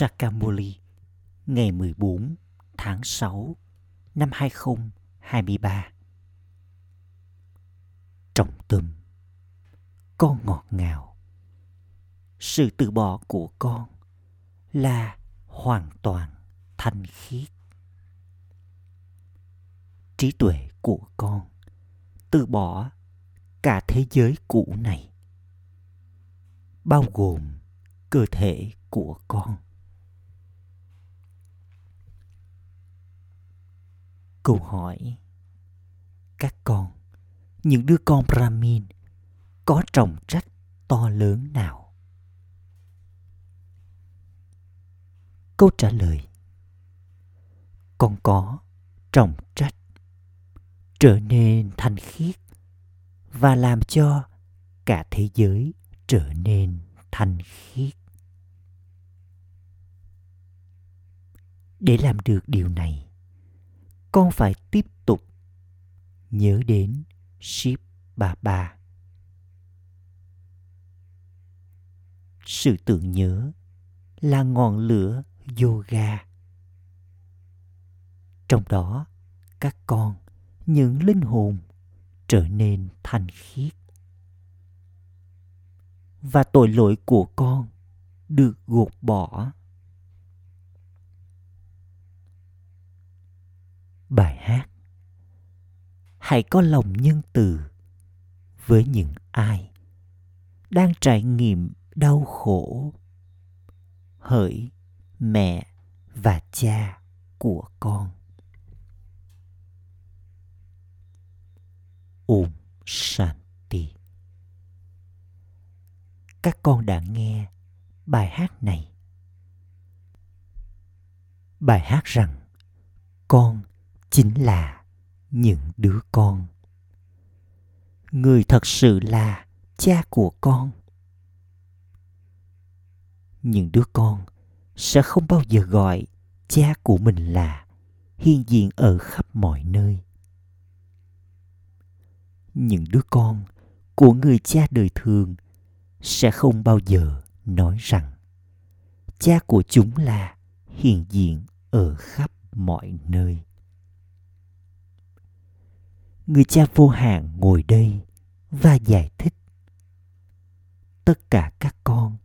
Sakamuli, ngày 14 tháng 6 năm 2023. Trọng tâm, Con ngọt ngào Sự từ bỏ của con là hoàn toàn thanh khiết. Trí tuệ của con từ bỏ cả thế giới cũ này, bao gồm cơ thể của con câu hỏi, các con, những đứa con brahmin có trọng trách to lớn nào? Câu trả lời, con có trọng trách trở nên thanh khiết và làm cho cả thế giới trở nên thanh khiết. Để làm được điều này con phải tiếp tục nhớ đến ship bà bà. Sự tưởng nhớ là ngọn lửa yoga. Trong đó, các con, những linh hồn trở nên thanh khiết. Và tội lỗi của con được gột bỏ bài hát. Hãy có lòng nhân từ với những ai đang trải nghiệm đau khổ hỡi mẹ và cha của con. Om Shanti. Các con đã nghe bài hát này. Bài hát rằng con chính là những đứa con. Người thật sự là cha của con. Những đứa con sẽ không bao giờ gọi cha của mình là hiện diện ở khắp mọi nơi. Những đứa con của người cha đời thường sẽ không bao giờ nói rằng cha của chúng là hiện diện ở khắp mọi nơi người cha vô hạn ngồi đây và giải thích. Tất cả các con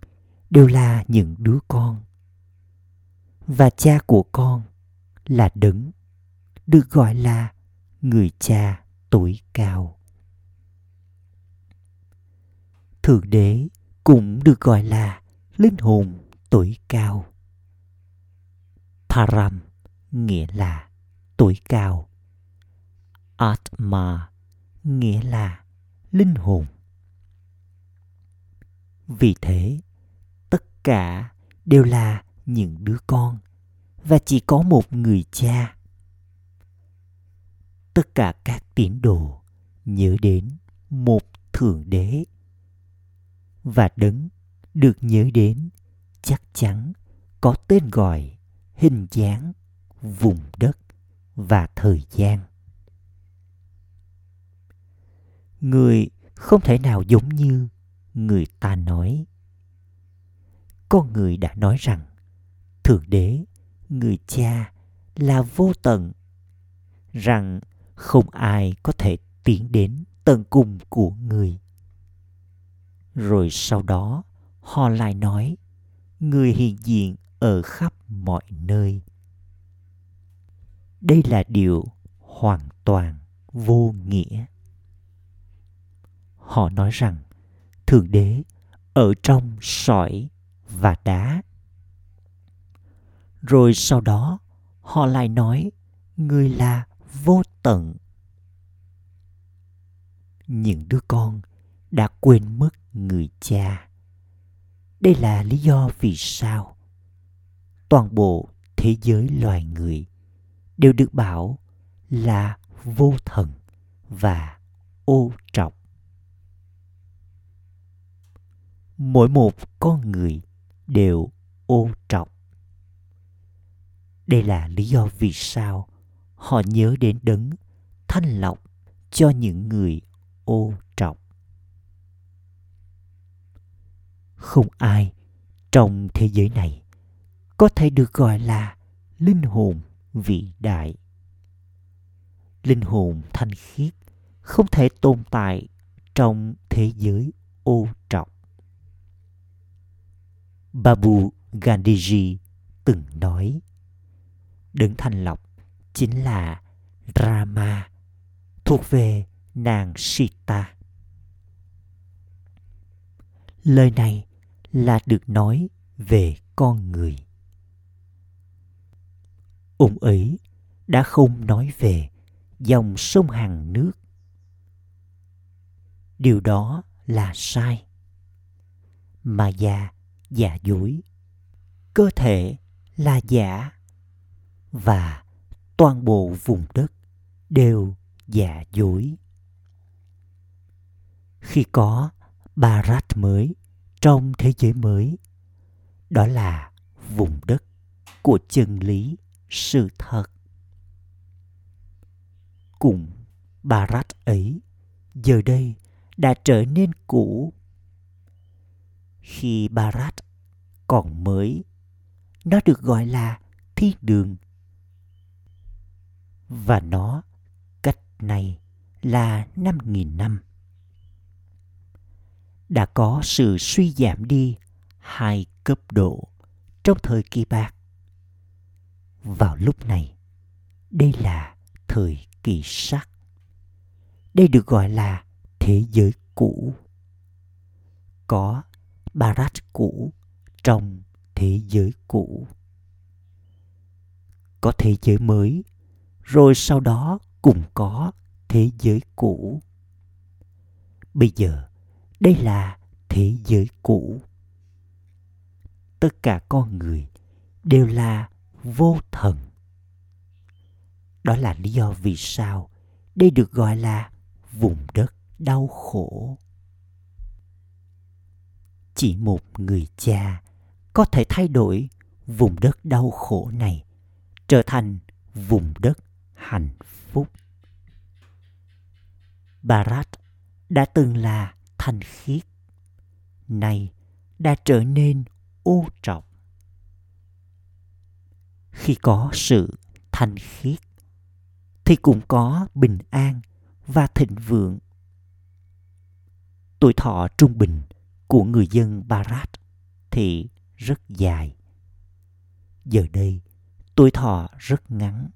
đều là những đứa con. Và cha của con là đấng, được gọi là người cha tối cao. Thượng đế cũng được gọi là linh hồn tối cao. Param nghĩa là tối cao. Atma nghĩa là linh hồn. Vì thế, tất cả đều là những đứa con và chỉ có một người cha. Tất cả các tín đồ nhớ đến một thượng đế và đấng được nhớ đến chắc chắn có tên gọi hình dáng vùng đất và thời gian người không thể nào giống như người ta nói. Con người đã nói rằng, thượng đế, người cha là vô tận, rằng không ai có thể tiến đến tận cùng của người. Rồi sau đó, họ lại nói, người hiện diện ở khắp mọi nơi. Đây là điều hoàn toàn vô nghĩa họ nói rằng, thượng đế ở trong sỏi và đá. Rồi sau đó, họ lại nói người là vô tận. Những đứa con đã quên mất người cha. Đây là lý do vì sao toàn bộ thế giới loài người đều được bảo là vô thần và ô trọng mỗi một con người đều ô trọng. Đây là lý do vì sao họ nhớ đến đấng thanh lọc cho những người ô trọng. Không ai trong thế giới này có thể được gọi là linh hồn vĩ đại. Linh hồn thanh khiết không thể tồn tại trong thế giới ô trọng babu gandhiji từng nói. Đấng thanh lọc chính là rama, thuộc về nàng sita. Lời này là được nói về con người. Ông ấy đã không nói về dòng sông hàng nước. Điều đó là sai. Mà già giả dối. Cơ thể là giả và toàn bộ vùng đất đều giả dối. Khi có Barat mới trong thế giới mới, đó là vùng đất của chân lý, sự thật. Cùng Barat ấy, giờ đây đã trở nên cũ. Khi Barat còn mới nó được gọi là thiên đường và nó cách này là năm nghìn năm đã có sự suy giảm đi hai cấp độ trong thời kỳ bạc. Vào lúc này, đây là thời kỳ sắc. Đây được gọi là thế giới cũ. Có Barat cũ trong thế giới cũ. Có thế giới mới, rồi sau đó cũng có thế giới cũ. Bây giờ, đây là thế giới cũ tất cả con người đều là vô thần đó là lý do vì sao đây được gọi là vùng đất đau khổ chỉ một người cha có thể thay đổi vùng đất đau khổ này, trở thành vùng đất hạnh phúc. Barat đã từng là thanh khiết, nay đã trở nên ô trọng. Khi có sự thanh khiết, thì cũng có bình an và thịnh vượng. Tuổi thọ trung bình của người dân barat thì rất dài. Giờ đây, tuổi thọ rất ngắn.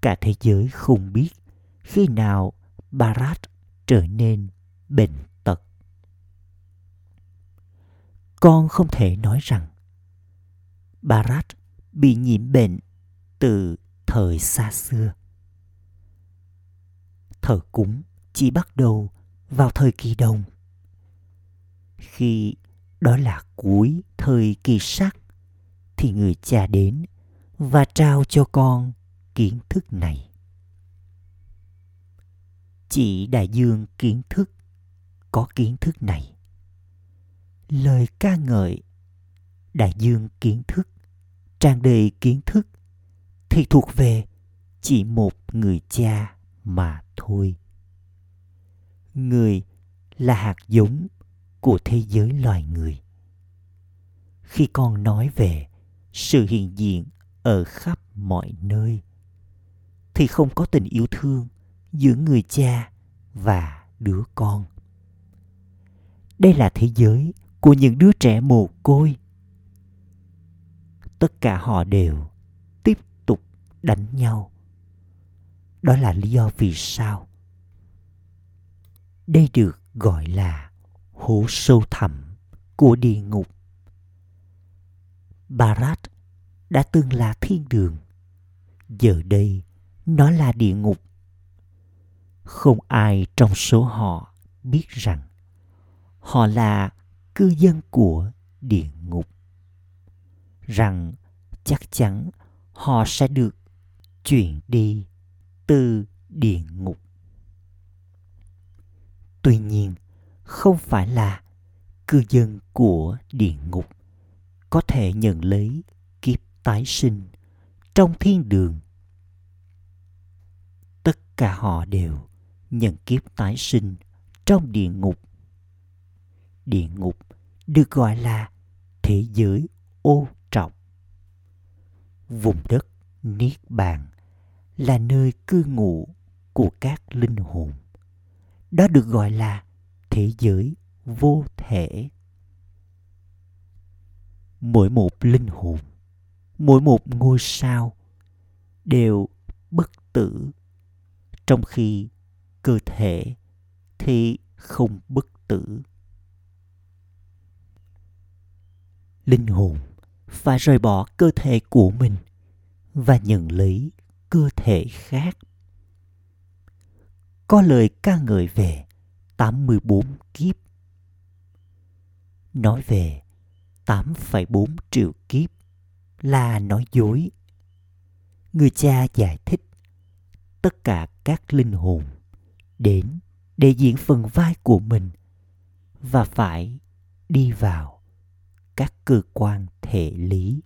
Cả thế giới không biết khi nào barat trở nên bệnh tật. Con không thể nói rằng barat bị nhiễm bệnh từ thời xa xưa. Thờ cúng chỉ bắt đầu vào thời kỳ đông khi đó là cuối thời kỳ sắc. Thì người cha đến và trao cho con kiến thức này. Chỉ đại dương kiến thức, có kiến thức này. Lời ca ngợi, đại dương kiến thức, tràn đầy kiến thức, thì thuộc về chỉ một người cha mà thôi. Người là hạt giống của thế giới loài người. Khi con nói về sự hiện diện ở khắp mọi nơi, thì không có tình yêu thương giữa người cha và đứa con. Đây là thế giới của những đứa trẻ mồ côi. Tất cả họ đều tiếp tục đánh nhau. Đó là lý do vì sao đây được gọi là hố sâu thẳm của địa ngục. Barat đã từng là thiên đường, giờ đây nó là địa ngục. Không ai trong số họ biết rằng họ là cư dân của địa ngục. Rằng chắc chắn họ sẽ được chuyển đi từ địa ngục. Tuy nhiên không phải là cư dân của địa ngục, có thể nhận lấy kiếp tái sinh trong thiên đường tất cả họ đều nhận kiếp tái sinh trong địa ngục địa ngục được gọi là thế giới ô trọng. Vùng đất Niết Bàn là nơi cư ngụ của các linh hồn. Đó được gọi là thế giới vô thể. Mỗi một linh hồn, mỗi một ngôi sao đều bất tử, trong khi cơ thể thì không bất tử. Linh hồn phải rời bỏ cơ thể của mình và nhận lấy cơ thể khác. Có lời ca ngợi về 84 kiếp. Nói về 8,4 triệu kiếp là nói dối. Người cha giải thích tất cả các linh hồn đến để diễn phần vai của mình và phải đi vào các cơ quan thể lý.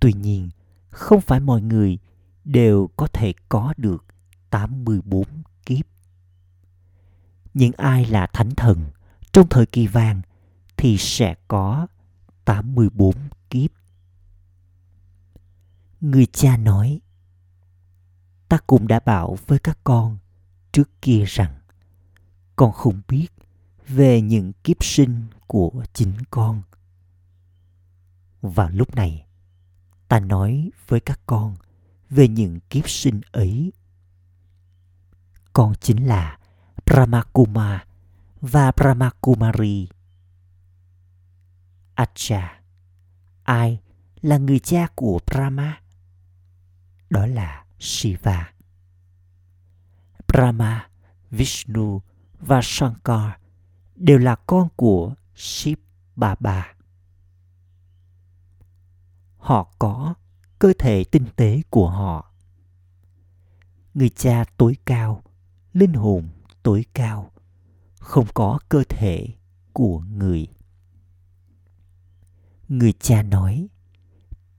Tuy nhiên, không phải mọi người đều có thể có được 84 kiếp. Những ai là thánh thần trong thời kỳ vàng thì sẽ có 84 kiếp. Người cha nói, ta cũng đã bảo với các con trước kia rằng con không biết về những kiếp sinh của chính con. Vào lúc này, ta nói với các con về những kiếp sinh ấy. Con chính là Brahmakuma và Brahmakumari. Acha, ai là người cha của Brahma? Đó là Shiva. Brahma, Vishnu và Shankar đều là con của Shiv Baba. Họ có cơ thể tinh tế của họ. Người cha tối cao, linh hồn tối cao, không có cơ thể của người. Người cha nói,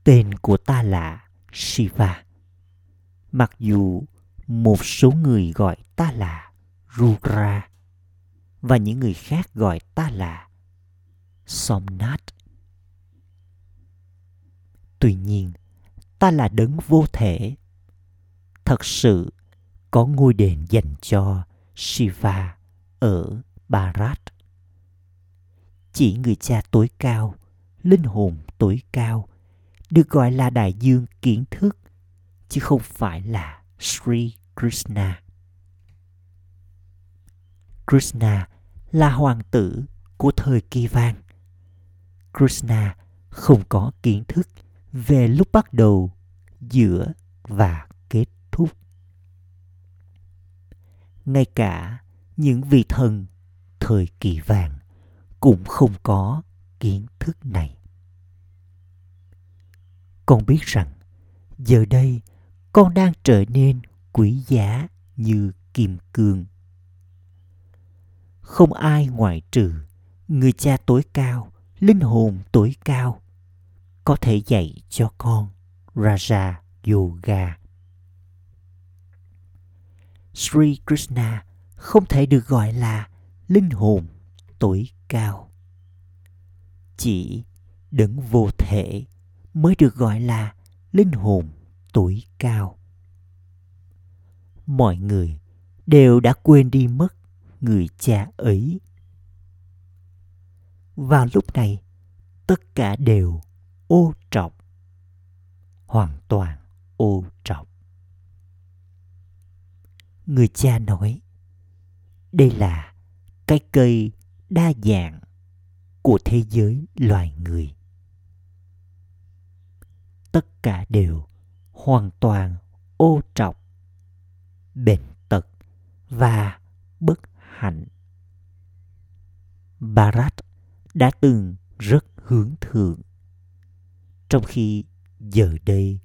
tên của ta là Shiva. Mặc dù một số người gọi ta là Rudra và những người khác gọi ta là Somnath. Tuy nhiên, ta là đấng vô thể. Thật sự có ngôi đền dành cho Shiva ở Bharat. Chỉ người cha tối cao, linh hồn tối cao, được gọi là đại dương kiến thức, chứ không phải là Sri Krishna. Krishna là hoàng tử của thời kỳ vàng. Krishna không có kiến thức về lúc bắt đầu, giữa và kết thúc. Ngay cả những vị thần thời kỳ vàng cũng không có kiến thức này. Con biết rằng, giờ đây con đang trở nên quý giá như kim cương không ai ngoại trừ người cha tối cao, linh hồn tối cao, có thể dạy cho con raja yoga sri krishna không thể được gọi là linh hồn tuổi cao. Chỉ đấng vô thể mới được gọi là linh hồn tuổi cao. Mọi người đều đã quên đi mất người cha ấy. Vào lúc này, tất cả đều ô trọc, hoàn toàn ô trọc người cha nói đây là cái cây đa dạng của thế giới loài người tất cả đều hoàn toàn ô trọc bệnh tật và bất hạnh. Barat đã từng rất hướng thượng, trong khi giờ đây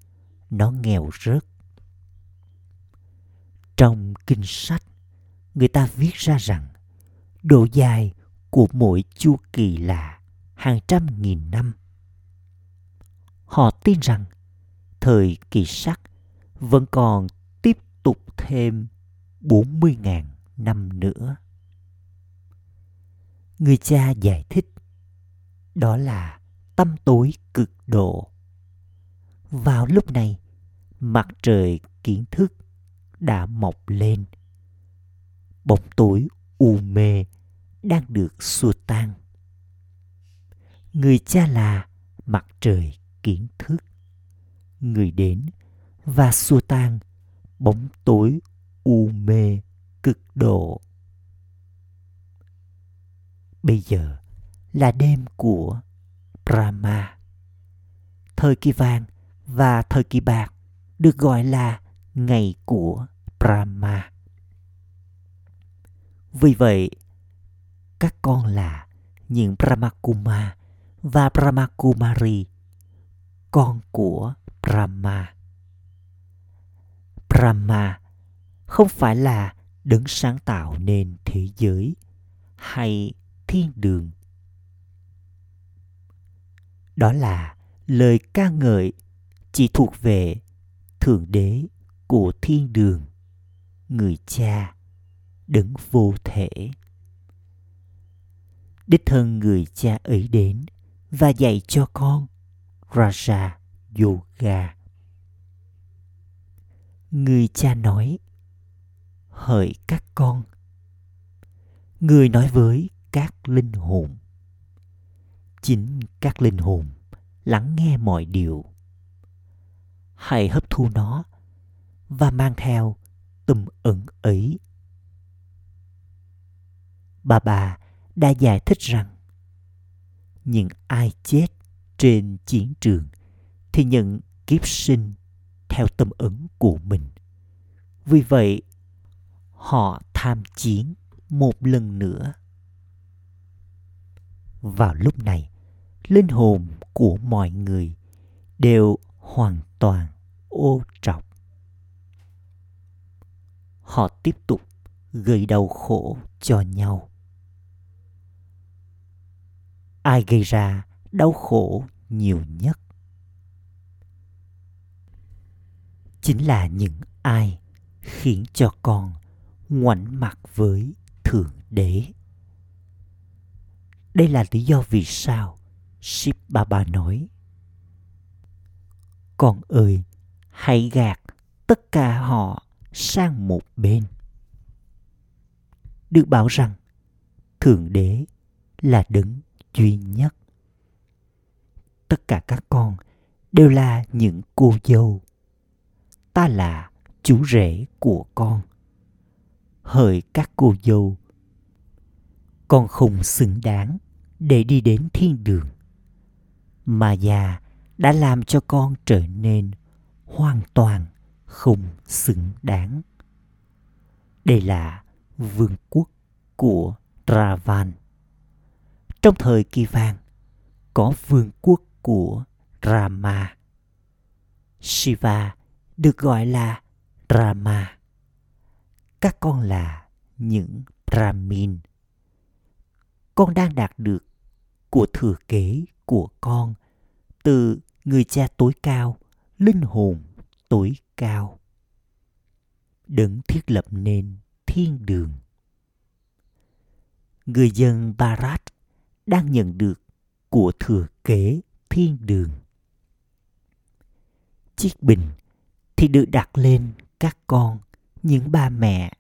nó nghèo rớt. Trong kinh sách, người ta viết ra rằng độ dài của mỗi chu kỳ là hàng trăm nghìn năm. Họ tin rằng thời kỳ sắc vẫn còn tiếp tục thêm 40.000 năm nữa. Người cha giải thích đó là tâm tối cực độ vào lúc này mặt trời kiến thức đã mọc lên. Bóng tối u mê đang được xua tan. Người cha là mặt trời kiến thức. Người đến và xua tan bóng tối u mê cực độ. Bây giờ là đêm của brahma. Thời kỳ vàng và thời kỳ bạc được gọi là ngày của brahma. Vì vậy, các con là những brahmakuma và brahmakumari con của brahma. Brahma không phải là đấng sáng tạo nên thế giới hay thiên đường. Đó là lời ca ngợi chỉ thuộc về thượng đế của thiên đường. Người cha đấng vô thể. Đích thân người cha ấy đến và dạy cho con, raja yoga. Người cha nói, hỡi các con. Người nói với các linh hồn. Chính các linh hồn lắng nghe mọi điều. Hãy hấp thu nó và mang theo tâm ẩn ấy. Bà bà đã giải thích rằng, những ai chết trên chiến trường thì nhận kiếp sinh theo tâm ẩn của mình. Vì vậy, họ tham chiến một lần nữa. Vào lúc này, linh hồn của mọi người đều hoàn toàn ô trọc họ tiếp tục gây đau khổ cho nhau. Ai gây ra đau khổ nhiều nhất? Chính là những ai khiến cho con ngoảnh mặt với thượng đế. Đây là lý do vì sao ship baba nói, con ơi, hãy gạt tất cả họ sang một bên. Được bảo rằng, thượng đế là đấng duy nhất. Tất cả các con đều là những cô dâu. Ta là chú rể của con. Hỡi các cô dâu, con không xứng đáng để đi đến thiên đường. Mà già đã làm cho con trở nên hoàn toàn không xứng đáng. Đây là vương quốc của ravan. Trong thời kỳ vàng, có vương quốc của rama. Shiva được gọi là rama. Các con là những brahmin con đang đạt được của thừa kế của con từ người cha tối cao, linh hồn tối cao. Đấng thiết lập nên thiên đường. Người dân barat đang nhận được của thừa kế thiên đường. Chiếc bình thì được đặt lên các con, những ba mẹ.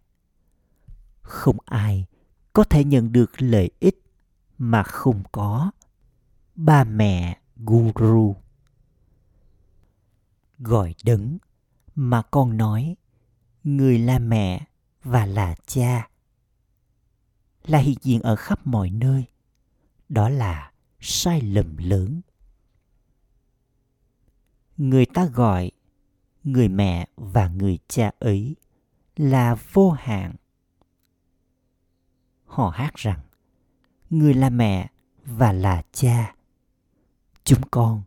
Không ai có thể nhận được lợi ích mà không có. Ba mẹ guru. Gọi đấng mà con nói, người là mẹ và là cha. Là hiện diện ở khắp mọi nơi, đó là sai lầm lớn. Người ta gọi người mẹ và người cha ấy là vô hạn. Họ hát rằng, người là mẹ và là cha. Chúng con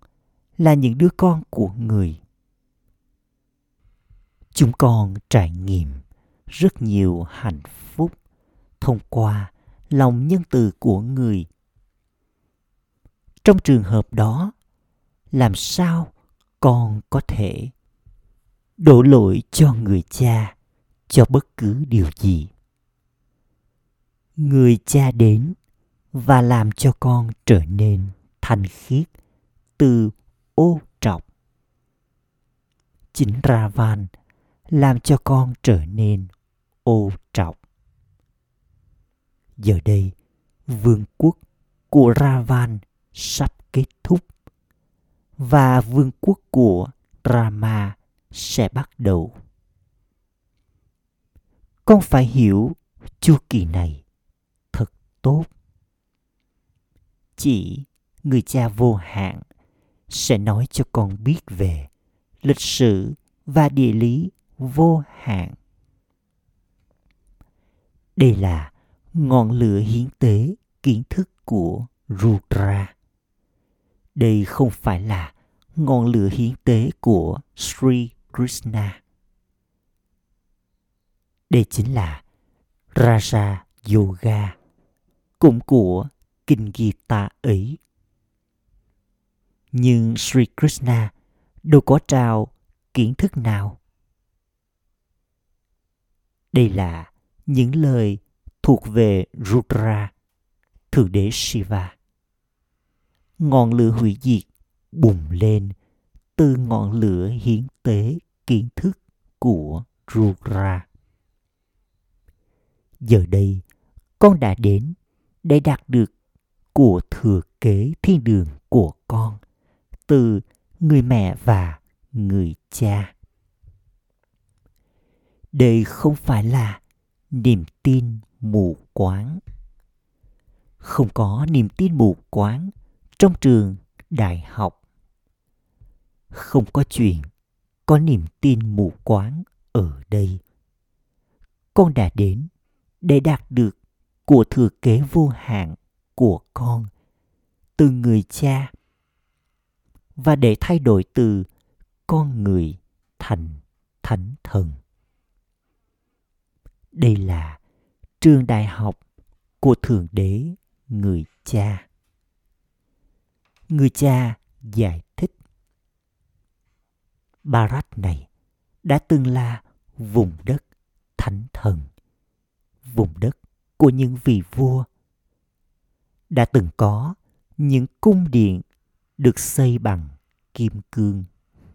là những đứa con của người chúng con trải nghiệm rất nhiều hạnh phúc thông qua lòng nhân từ của người trong trường hợp đó, làm sao con có thể đổ lỗi cho người cha cho bất cứ điều gì người cha đến và làm cho con trở nên thanh khiết từ ô trọc. Chính Ravan làm cho con trở nên ô trọng. Giờ đây, vương quốc của Ravan sắp kết thúc và vương quốc của Rama sẽ bắt đầu. Con phải hiểu chu kỳ này thật tốt. Chỉ người cha vô hạn sẽ nói cho con biết về lịch sử và địa lý vô hạn. Đây là ngọn lửa hiến tế kiến thức của Rudra. Đây không phải là ngọn lửa hiến tế của Sri Krishna. Đây chính là Raja Yoga, cũng của kinh Gita ấy. Nhưng Sri Krishna đâu có trao kiến thức nào. Đây là những lời thuộc về Rudra, Thượng Đế Shiva. Ngọn lửa hủy diệt bùng lên từ ngọn lửa hiến tế kiến thức của Rudra. Giờ đây, con đã đến để đạt được của thừa kế thiên đường của con từ người mẹ và người cha. Đây không phải là niềm tin mù quáng. Không có niềm tin mù quáng trong trường đại học. Không có chuyện có niềm tin mù quáng ở đây. Con đã đến để đạt được của thừa kế vô hạn của con, từ người cha, và để thay đổi từ con người thành thánh thần. Đây là trường đại học của Thượng Đế người cha. Người cha giải thích. Barat này đã từng là vùng đất thánh thần, vùng đất của những vị vua. Đã từng có những cung điện được xây bằng kim cương,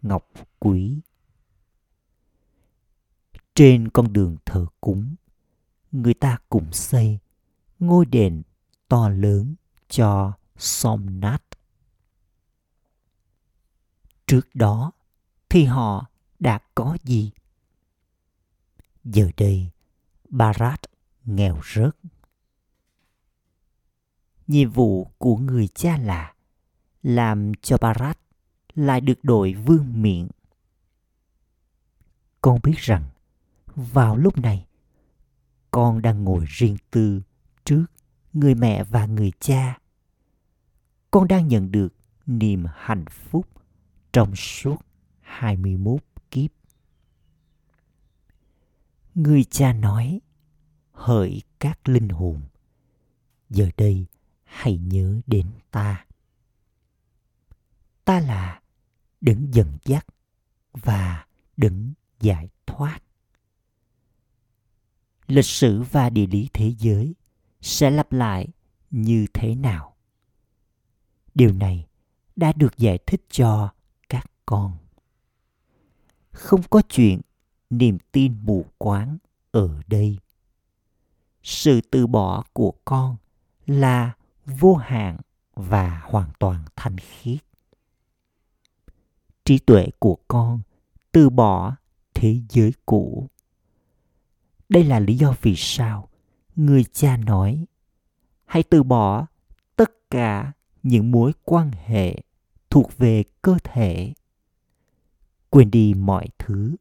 ngọc quý. Trên con đường thờ cúng, người ta cũng xây ngôi đền to lớn cho Somnath. Trước đó thì họ đã có gì? Giờ đây, Barat nghèo rớt. Nhiệm vụ của người cha là làm cho Barat lại được đội vương miện. Con biết rằng vào lúc này con đang ngồi riêng tư trước người mẹ và người cha. Con đang nhận được niềm hạnh phúc trong suốt 21 kiếp. Người cha nói, hỡi các linh hồn, giờ đây hãy nhớ đến ta. Ta là đấng dẫn dắt và đấng giải thoát. Lịch sử và địa lý thế giới sẽ lặp lại như thế nào? Điều này đã được giải thích cho các con. Không có chuyện niềm tin mù quáng ở đây. Sự từ bỏ của con là vô hạn và hoàn toàn thanh khiết trí tuệ của con từ bỏ thế giới cũ đây là lý do vì sao người cha nói, hãy từ bỏ tất cả những mối quan hệ thuộc về cơ thể, quên đi mọi thứ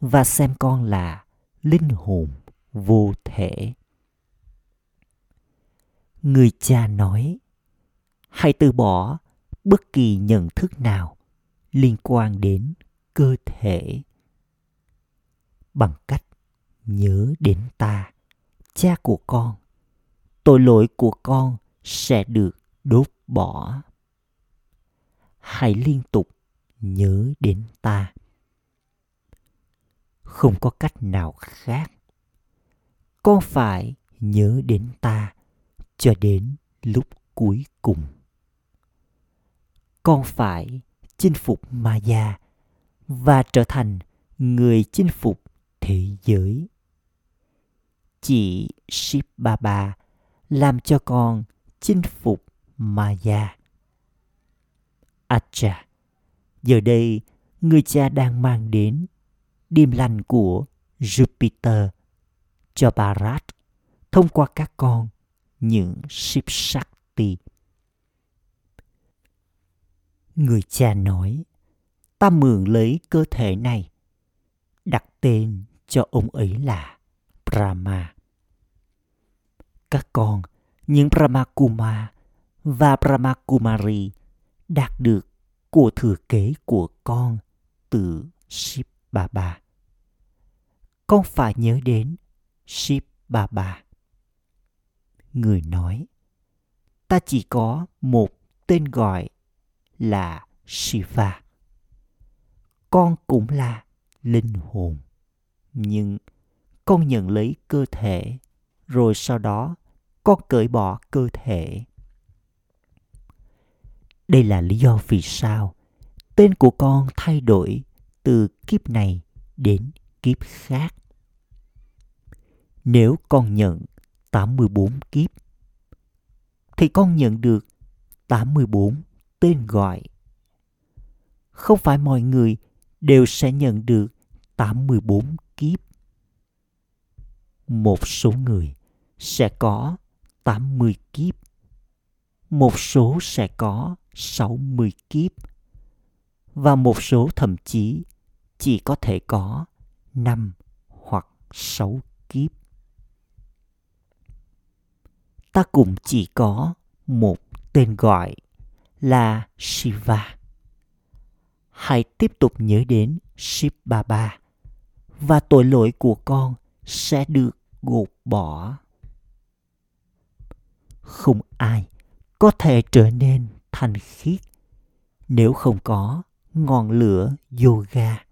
và xem con là linh hồn vô thể. Người cha nói, hãy từ bỏ bất kỳ nhận thức nào liên quan đến cơ thể. Bằng cách nhớ đến ta, cha của con. Tội lỗi của con sẽ được đốt bỏ. Hãy liên tục nhớ đến ta. Không có cách nào khác. Con phải nhớ đến ta cho đến lúc cuối cùng. Con phải chinh phục ma gia và trở thành người chinh phục thế giới. Chị Ship Baba làm cho con chinh phục Maya. Acha, giờ đây người cha đang mang đến đêm lành của Jupiter cho Bharat thông qua các con những Ship Shakti. Người cha nói, ta mượn lấy cơ thể này, đặt tên cho ông ấy là Brahma. Các con, những Brahmakuma và Brahma Kumari đạt được của thừa kế của con từ Shiv Baba. Con phải nhớ đến Shiv Baba. Người nói, ta chỉ có một tên gọi là Shiva. Con cũng là linh hồn. Nhưng con nhận lấy cơ thể, rồi sau đó con cởi bỏ cơ thể. Đây là lý do vì sao tên của con thay đổi từ kiếp này đến kiếp khác. Nếu con nhận 84 kiếp, thì con nhận được 84 tên gọi. Không phải mọi người đều sẽ nhận được 84 kiếp. Một số người sẽ có 80 kiếp. Một số sẽ có 60 kiếp. Và một số thậm chí chỉ có thể có 5 hoặc 6 kiếp. Ta cũng chỉ có một tên gọi là Shiva. Hãy tiếp tục nhớ đến Shiv Baba, và tội lỗi của con sẽ được gột bỏ. Không ai có thể trở nên thanh khiết nếu không có ngọn lửa yoga.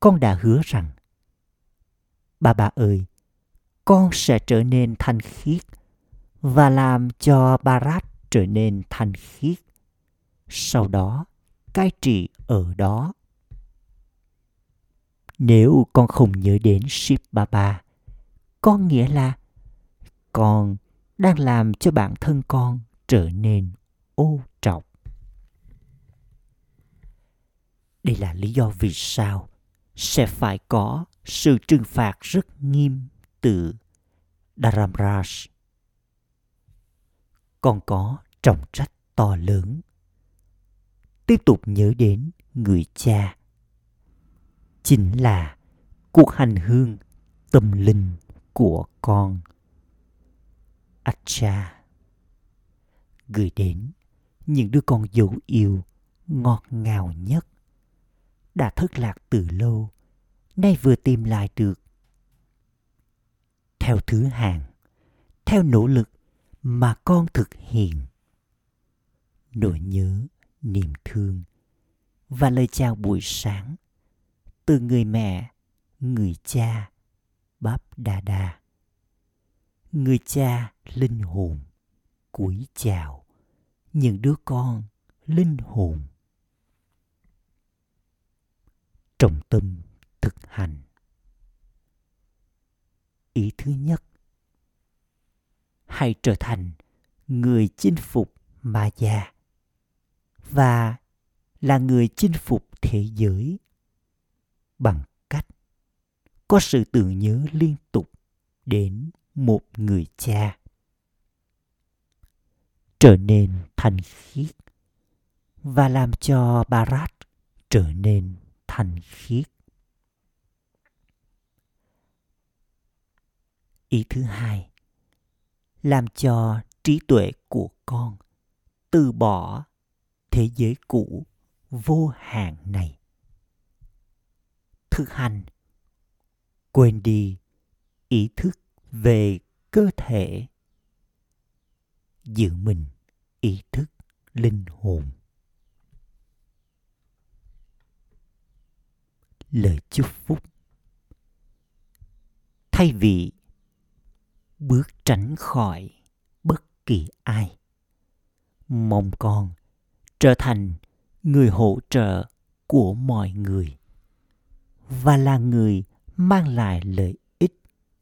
Con đã hứa rằng, bà bà ơi, con sẽ trở nên thanh khiết và làm cho Barat trở nên thanh khiết. Sau đó, cai trị ở đó. Nếu con không nhớ đến Shiv Baba, con nghĩa là con đang làm cho bản thân con trở nên ô trọc. Đây là lý do vì sao sẽ phải có sự trừng phạt rất nghiêm từ Dharamraj. Con có trọng trách to lớn. Tiếp tục nhớ đến người cha. Chính là cuộc hành hương tâm linh của con. Acha. Gửi đến những đứa con dấu yêu ngọt ngào nhất đã thất lạc từ lâu, nay vừa tìm lại được. Theo thứ hàng theo nỗ lực mà con thực hiện. Nỗi nhớ, niềm thương và lời chào buổi sáng từ người mẹ, người cha, báp đa đa người cha linh hồn cúi chào, những đứa con linh hồn. Trọng tâm thực hành. Ý thứ nhất, hãy trở thành người chinh phục ma già và là người chinh phục thế giới bằng cách có sự tưởng nhớ liên tục đến một người cha trở nên thanh khiết và làm cho Barat trở nên thanh khiết. Ý thứ hai, làm cho trí tuệ của con từ bỏ thế giới cũ vô hạn này. Thực hành quên đi ý thức về cơ thể, giữ mình ý thức linh hồn. Lời chúc phúc. Thay vì bước tránh khỏi bất kỳ ai, mong con trở thành người hỗ trợ của mọi người và là người mang lại lợi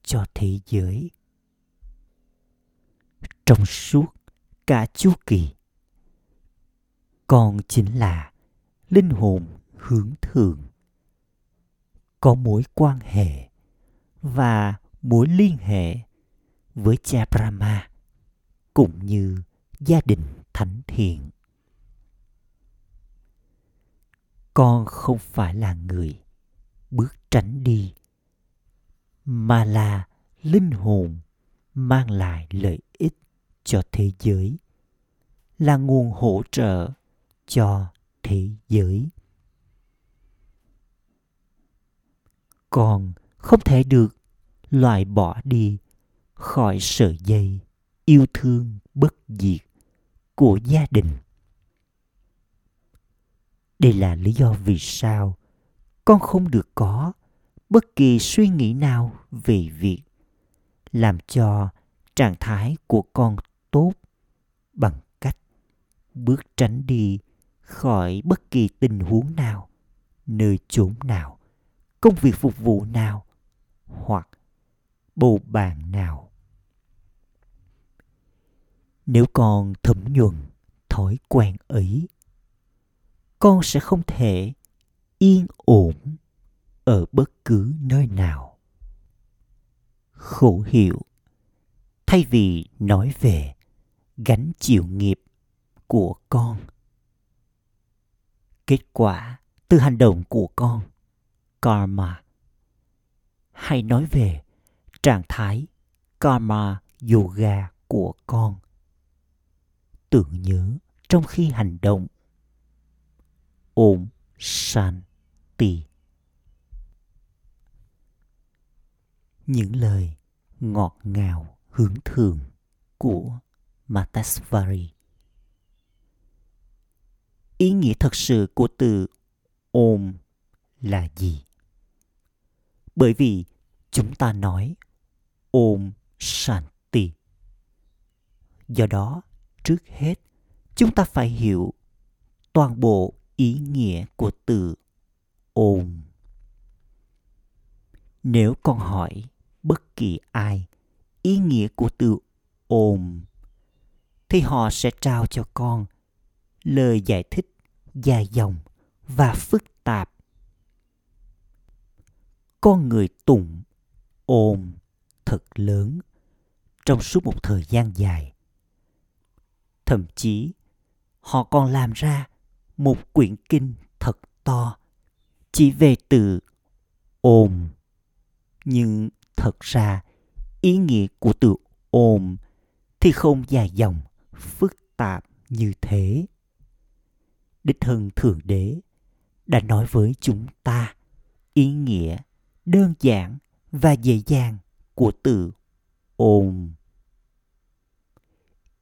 cho thế giới trong suốt cả chu kỳ, con chính là linh hồn hướng thượng có mối quan hệ và mối liên hệ với cha Brahma cũng như gia đình thánh thiện. Con không phải là người bước tránh đi mà là linh hồn mang lại lợi ích cho thế giới, là nguồn hỗ trợ cho thế giới. Còn không thể được loại bỏ đi khỏi sợi dây yêu thương bất diệt của gia đình. Đây là lý do vì sao con không được có bất kỳ suy nghĩ nào về việc làm cho trạng thái của con tốt bằng cách bước tránh đi khỏi bất kỳ tình huống nào, nơi chốn nào, công việc phục vụ nào hoặc bầu bàn nào. Nếu con thấm nhuần thói quen ấy, con sẽ không thể yên ổn ở bất cứ nơi nào. Khổ hiệu thay vì nói về gánh chịu nghiệp của con. Kết quả từ hành động của con, karma, hay nói về trạng thái karma yoga của con. Tưởng nhớ trong khi hành động. Ôm shanti. Những lời ngọt ngào hướng thường của Matasvari. Ý nghĩa thật sự của từ ôm là gì? Bởi vì chúng ta nói ôm Shanti. Do đó, trước hết, chúng ta phải hiểu toàn bộ ý nghĩa của từ ôm. Nếu con hỏi bất kỳ ai. Ý nghĩa của từ ôm thì họ sẽ trao cho con lời giải thích dài dòng và phức tạp. Con người tụng ôm thật lớn trong suốt một thời gian dài. Thậm chí, họ còn làm ra một quyển kinh thật to chỉ về từ ôm nhưng thật ra ý nghĩa của từ ôm thì không dài dòng, phức tạp như thế. Đích thân thượng đế đã nói với chúng ta ý nghĩa đơn giản và dễ dàng của từ ôm.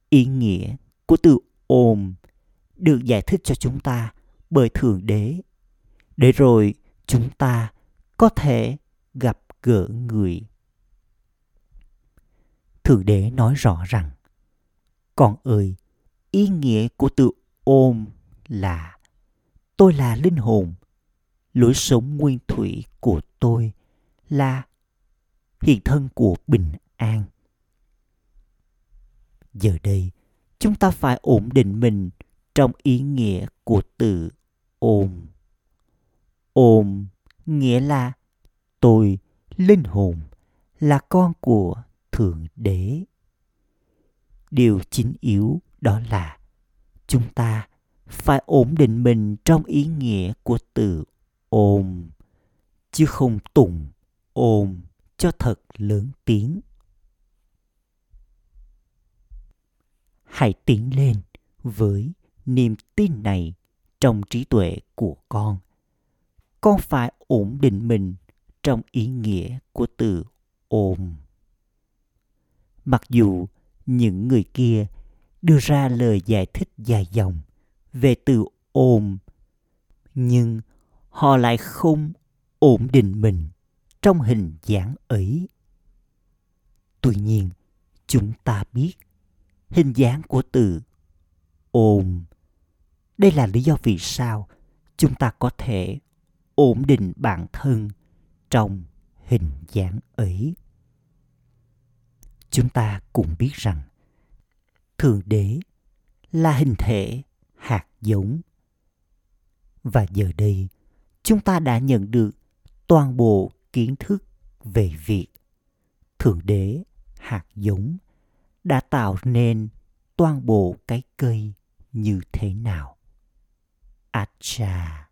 Ý nghĩa của từ ôm được giải thích cho chúng ta bởi thượng đế. Để rồi chúng ta có thể gặp gỡ người thượng đế nói rõ rằng, con ơi, ý nghĩa của từ ôm là, tôi là linh hồn, lối sống nguyên thủy của tôi là hiện thân của bình an. Giờ đây, chúng ta phải ổn định mình trong ý nghĩa của từ ôm. Ôm nghĩa là tôi, linh hồn, là con của thượng đế. Điều chính yếu đó là chúng ta phải ổn định mình trong ý nghĩa của từ ôm, chứ không tụng ôm cho thật lớn tiếng. Hãy tiến lên với niềm tin này trong trí tuệ của con. Con phải ổn định mình trong ý nghĩa của từ ôm mặc dù những người kia đưa ra lời giải thích dài dòng về từ ôm nhưng họ lại không ổn định mình trong hình dáng ấy. Tuy nhiên, chúng ta biết hình dáng của từ ôm đây là lý do vì sao chúng ta có thể ổn định bản thân trong hình dáng ấy chúng ta cũng biết rằng thượng đế là hình thể hạt giống và giờ đây, chúng ta đã nhận được toàn bộ kiến thức về việc thượng đế hạt giống đã tạo nên toàn bộ cái cây như thế nào. Acha